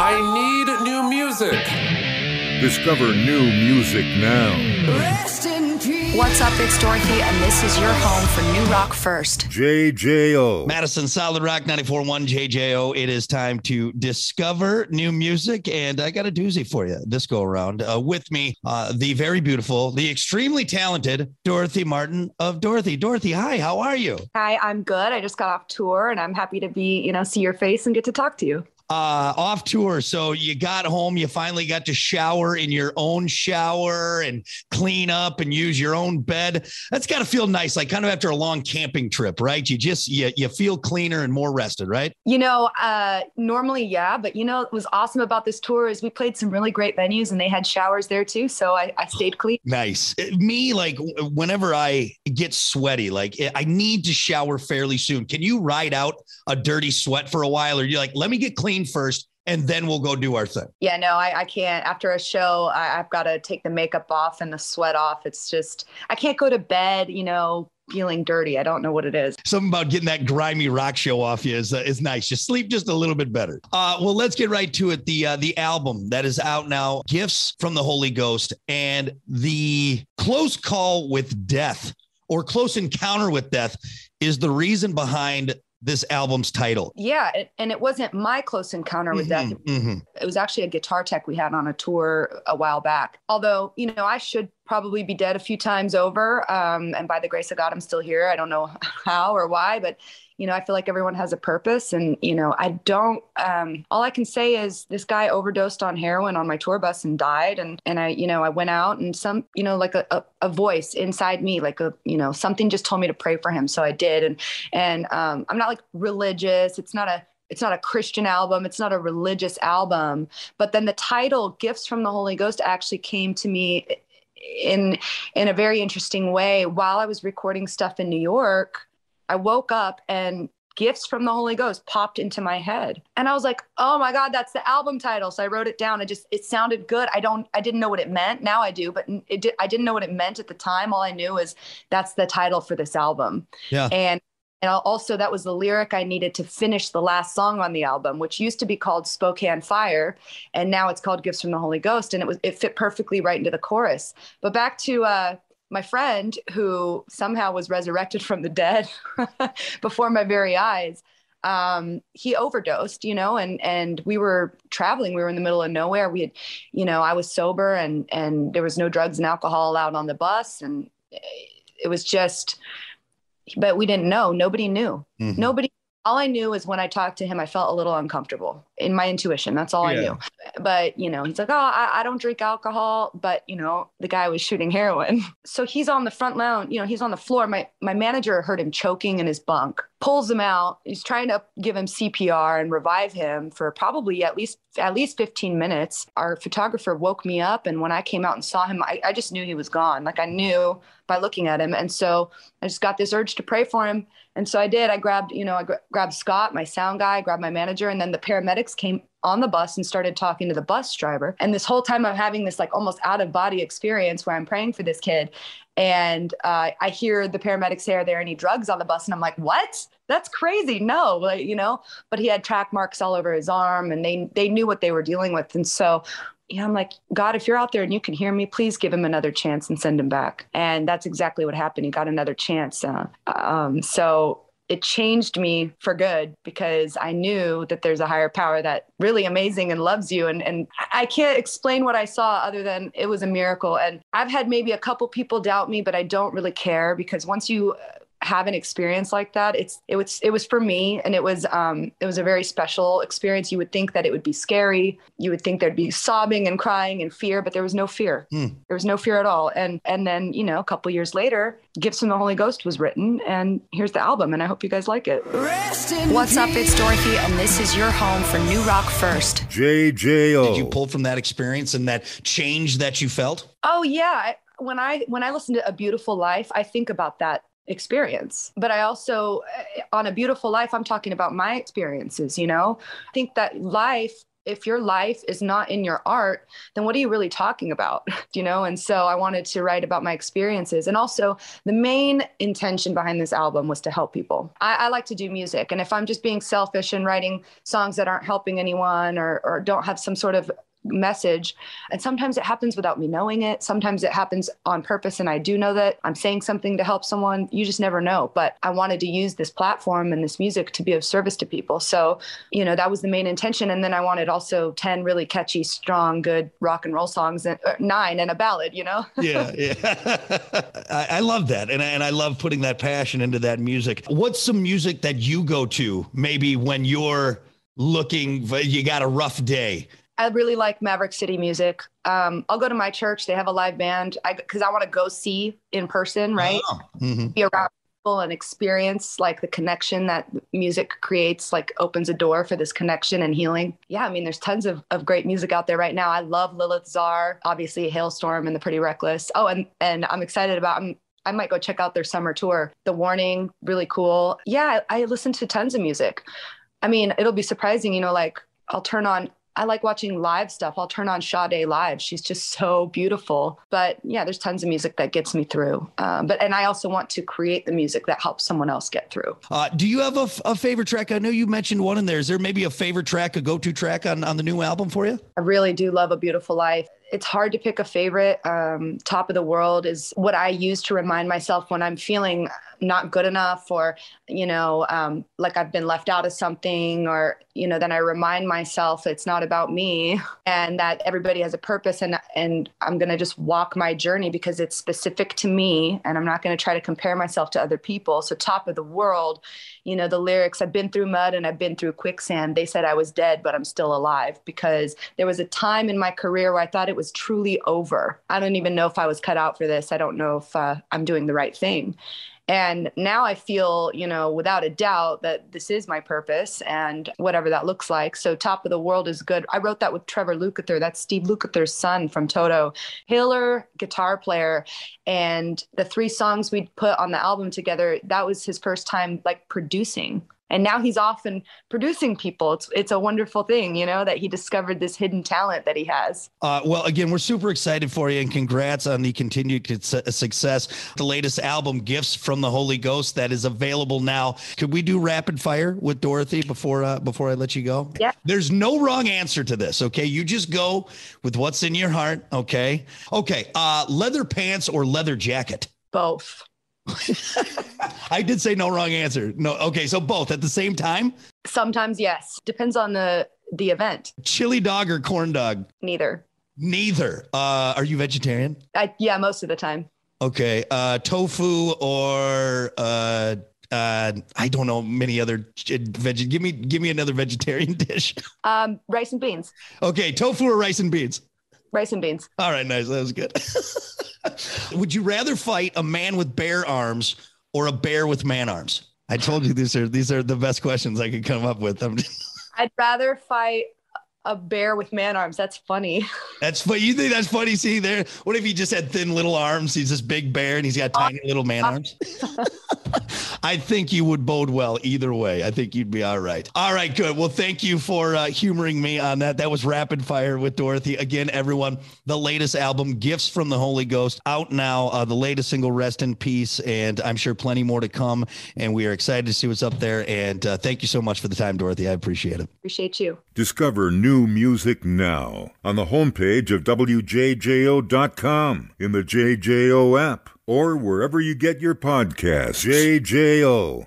I need new music. Discover new music now. What's up? It's Dorothy, and this is your home for New Rock First. JJO. Madison Solid Rock 94.1 JJO. It is time to discover new music, and I got a doozy for you this go around. Uh, with me, uh, the very beautiful, the extremely talented Dorothy Martin of Dorothy. Dorothy, hi, how are you? Hi, I'm good. I just got off tour and I'm happy to be, you know, see your face and get to talk to you. Uh, off tour. So you got home, you finally got to shower in your own shower and clean up and use your own bed. That's got to feel nice, like kind of after a long camping trip, right? You just you you feel cleaner and more rested, right? You know, uh, normally, yeah, but you know, what was awesome about this tour is we played some really great venues and they had showers there too. So I, I stayed clean. Nice. Uh, Me, like whenever I get sweaty, like I need to shower fairly soon. Can you ride out a dirty sweat for a while, or you're like, let me get clean first, and then we'll go do our thing? Yeah, no, I, I can't. After a show, I, I've got to take the makeup off and the sweat off. It's just, I can't go to bed, you know, feeling dirty. I don't know what it is. something about getting that grimy rock show off you is, uh, is nice. Just sleep just a little bit better. Uh, well, let's get right to it. The uh, the album that is out now, Gifts from the Holy Ghost, and the close call with death or close encounter with death is the reason behind this album's title. Yeah, it, and it wasn't my close encounter with death. Mhm, mhm. It was actually a guitar tech we had on a tour a while back. Although, you know, I should probably be dead a few times over. Um, and by the grace of God, I'm still here. I don't know how or why, but, you know, I feel like everyone has a purpose. And, you know, I don't, um, all I can say is this guy overdosed on heroin on my tour bus and died. And, and I, you know, I went out and some, you know, like a, a, a voice inside me, like a, you know, something just told me to pray for him. So I did. And, and um, I'm not like religious. It's not a, it's not a Christian album. It's not a religious album. But then the title, Gifts from the Holy Ghost, actually came to me in in a very interesting way. While I was recording stuff in New York, I woke up and Gifts from the Holy Ghost popped into my head. And I was like, "Oh my god, that's the album title." So I wrote it down. I just it sounded good. I don't I didn't know what it meant. Now I do, but it did, I didn't know what it meant at the time. All I knew is that's the title for this album. Yeah. And and also, that was the lyric I needed to finish the last song on the album, which used to be called Spokane Fire, and now it's called Gifts from the Holy Ghost, and it was it fit perfectly right into the chorus. But back to uh, my friend who somehow was resurrected from the dead before my very eyes. Um, he overdosed, you know, and and we were traveling. We were in the middle of nowhere. We had, you know, I was sober, and and there was no drugs and alcohol allowed on the bus, and it was just but we didn't know. Nobody knew. Mhm. Nobody. All I knew is when I talked to him, I felt a little uncomfortable in my intuition. That's all I knew. But you know, he's like, "Oh, I, I don't drink alcohol," but you know, the guy was shooting heroin. So he's on the front lounge. You know, he's on the floor. My my manager heard him choking in his bunk. Pulls him out. He's trying to give him CPR and revive him for probably at least at least 15 minutes. Our photographer woke me up, and when I came out and saw him, I, I just knew he was gone. Like I knew by looking at him. And so I just got this urge to pray for him. And so I did. I grabbed, you know, I gra- grabbed Scott, my sound guy, grabbed my manager, and then the paramedics came on the bus and started talking to the bus driver. And this whole time I'm having this like almost out of body experience where I'm praying for this kid. And uh, I hear the paramedics say, Are there any drugs on the bus? And I'm like, What? That's crazy. No, like, you know, but he had track marks all over his arm and they they knew what they were dealing with. And so yeah, I'm like, God, if you're out there and you can hear me, please give him another chance and send him back. And that's exactly what happened. He got another chance. Uh, um, so it changed me for good because I knew that there's a higher power that really amazing and loves you. And, and I can't explain what I saw other than it was a miracle. And I've had maybe a couple people doubt me, but I don't really care because once you have an experience like that it's it was it was for me and it was um it was a very special experience you would think that it would be scary you would think there'd be sobbing and crying and fear but there was no fear Hmm. there was no fear at all and and then you know a couple years later gifts from the holy ghost was written and here's the album and i hope you guys like it What's up? It's Dorothy, and this is your home for New Rock First. JJO. Did you pull from that experience and that change that you felt? Oh yeah, when I when I listen to A Beautiful Life, I think about that experience. But I also eh, on A Beautiful Life, I'm talking about my experiences, you know? I think that life if your life is not in your art, then what are you really talking about? you know? And so I wanted to write about my experiences. And also, the main intention behind this album was to help people. I, I like to do music. And if I'm just being selfish and writing songs that aren't helping anyone or, or don't have some sort of message. And sometimes it happens without me knowing it. Sometimes it happens on purpose. And I do know that I'm saying something to help someone. You just never know. But I wanted to use this platform and this music to be of service to people. So, you know, that was the main intention. And then I wanted also 10 really catchy, strong, good rock and roll songs and uh, nine and a ballad, you know? yeah. Yeah. I, I love that. And, I- and I love putting that passion into that music. What's some music that you go to maybe when you're looking, you got a rough day? I really like Maverick City music. Um, I'll go to my church. They have a live band because I, want to go see in person, right? Oh, mhm. Be around people and experience like the connection that music creates, like opens a door for this connection and healing. Yeah, I mean, there's tons of, of great music out there right now. I love Lilith Czar, obviously Halestorm and the Pretty Reckless. Oh, and and I'm excited about. I'm, I might go check out their summer tour. The Warning, really cool. Yeah, I, I listen to tons of music. I mean, it'll be surprising, you know, like I'll turn on I like watching live stuff. I'll turn on Sade live. She's just so beautiful. But yeah, there's tons of music that gets me through. Um, but and I also want to create the music that helps someone else get through. Uh, do you have a, f- a favorite track? I know you mentioned one in there. Is there maybe a favorite track, a go to track on, on the new album for you? I really do love A Beautiful Life. It's hard to pick a favorite. Um, Top of the World is what I use to remind myself when I'm feeling not good enough or, you know, um, like I've been left out of something or, you know, then I remind myself it's not about me and that everybody has a purpose and, and I'm going to just walk my journey because it's specific to me and I'm not going to try to compare myself to other people. So Top of the World, you know, the lyrics, I've been through mud and I've been through quicksand. They said I was dead, but I'm still alive because there was a time in my career where I thought it was truly over. I don't even know if I was cut out for this. I don't know if uh, I'm doing the right thing. And now I feel, you know, without a doubt that this is my purpose and whatever that looks like. So Top of the World is good. I wrote that with Trevor Lukather. That's Steve Lukather's son from Toto. Hiller, guitar player. And the three songs we put on the album together, that was his first time like producing. And now he's off and producing people. It's it's a wonderful thing, you know, that he discovered this hidden talent that he has. Uh, well, again, we're super excited for you and congrats on the continued success. The latest album, Gifts from the Holy Ghost, that is available now. Could we do rapid fire with Dorothy before uh, before I let you go? Yeah. There's no wrong answer to this. Okay, you just go with what's in your heart. Okay. Okay. Uh, leather pants or leather jacket? Both. I did say no wrong answer. No. Okay, so both at the same time. Sometimes yes. Depends on the the event. Chili dog or corn dog? Neither. Neither. Uh, are you vegetarian? I yeah, most of the time. Okay. Uh, tofu or uh, uh, I don't know many other veg. Give me give me another vegetarian dish. Um, rice and beans. Okay, tofu or rice and beans. Rice and beans. All right, nice. That was good. Would you rather fight a man with bear arms or a bear with man arms? I told you these are these are the best questions I could come up with. I'd rather fight a bear with man arms. That's funny. that's what you think. That's funny. See there. What if he just had thin little arms? He's this big bear and he's got uh, tiny little man uh, arms. I think you would bode well either way. I think you'd be all right. All right, good. Well, thank you for uh, humoring me on that. That was rapid fire with Dorothy. Again, everyone, the latest album, Gifts from the Holy Ghost, out now. Uh, the latest single, Rest in Peace, and I'm sure plenty more to come. And we are excited to see what's up there. And uh, thank you so much for the time, Dorothy. I appreciate it. Appreciate you. Discover new music now on the homepage of WJJO.com, in the JJO app, or wherever you get your podcasts. JJO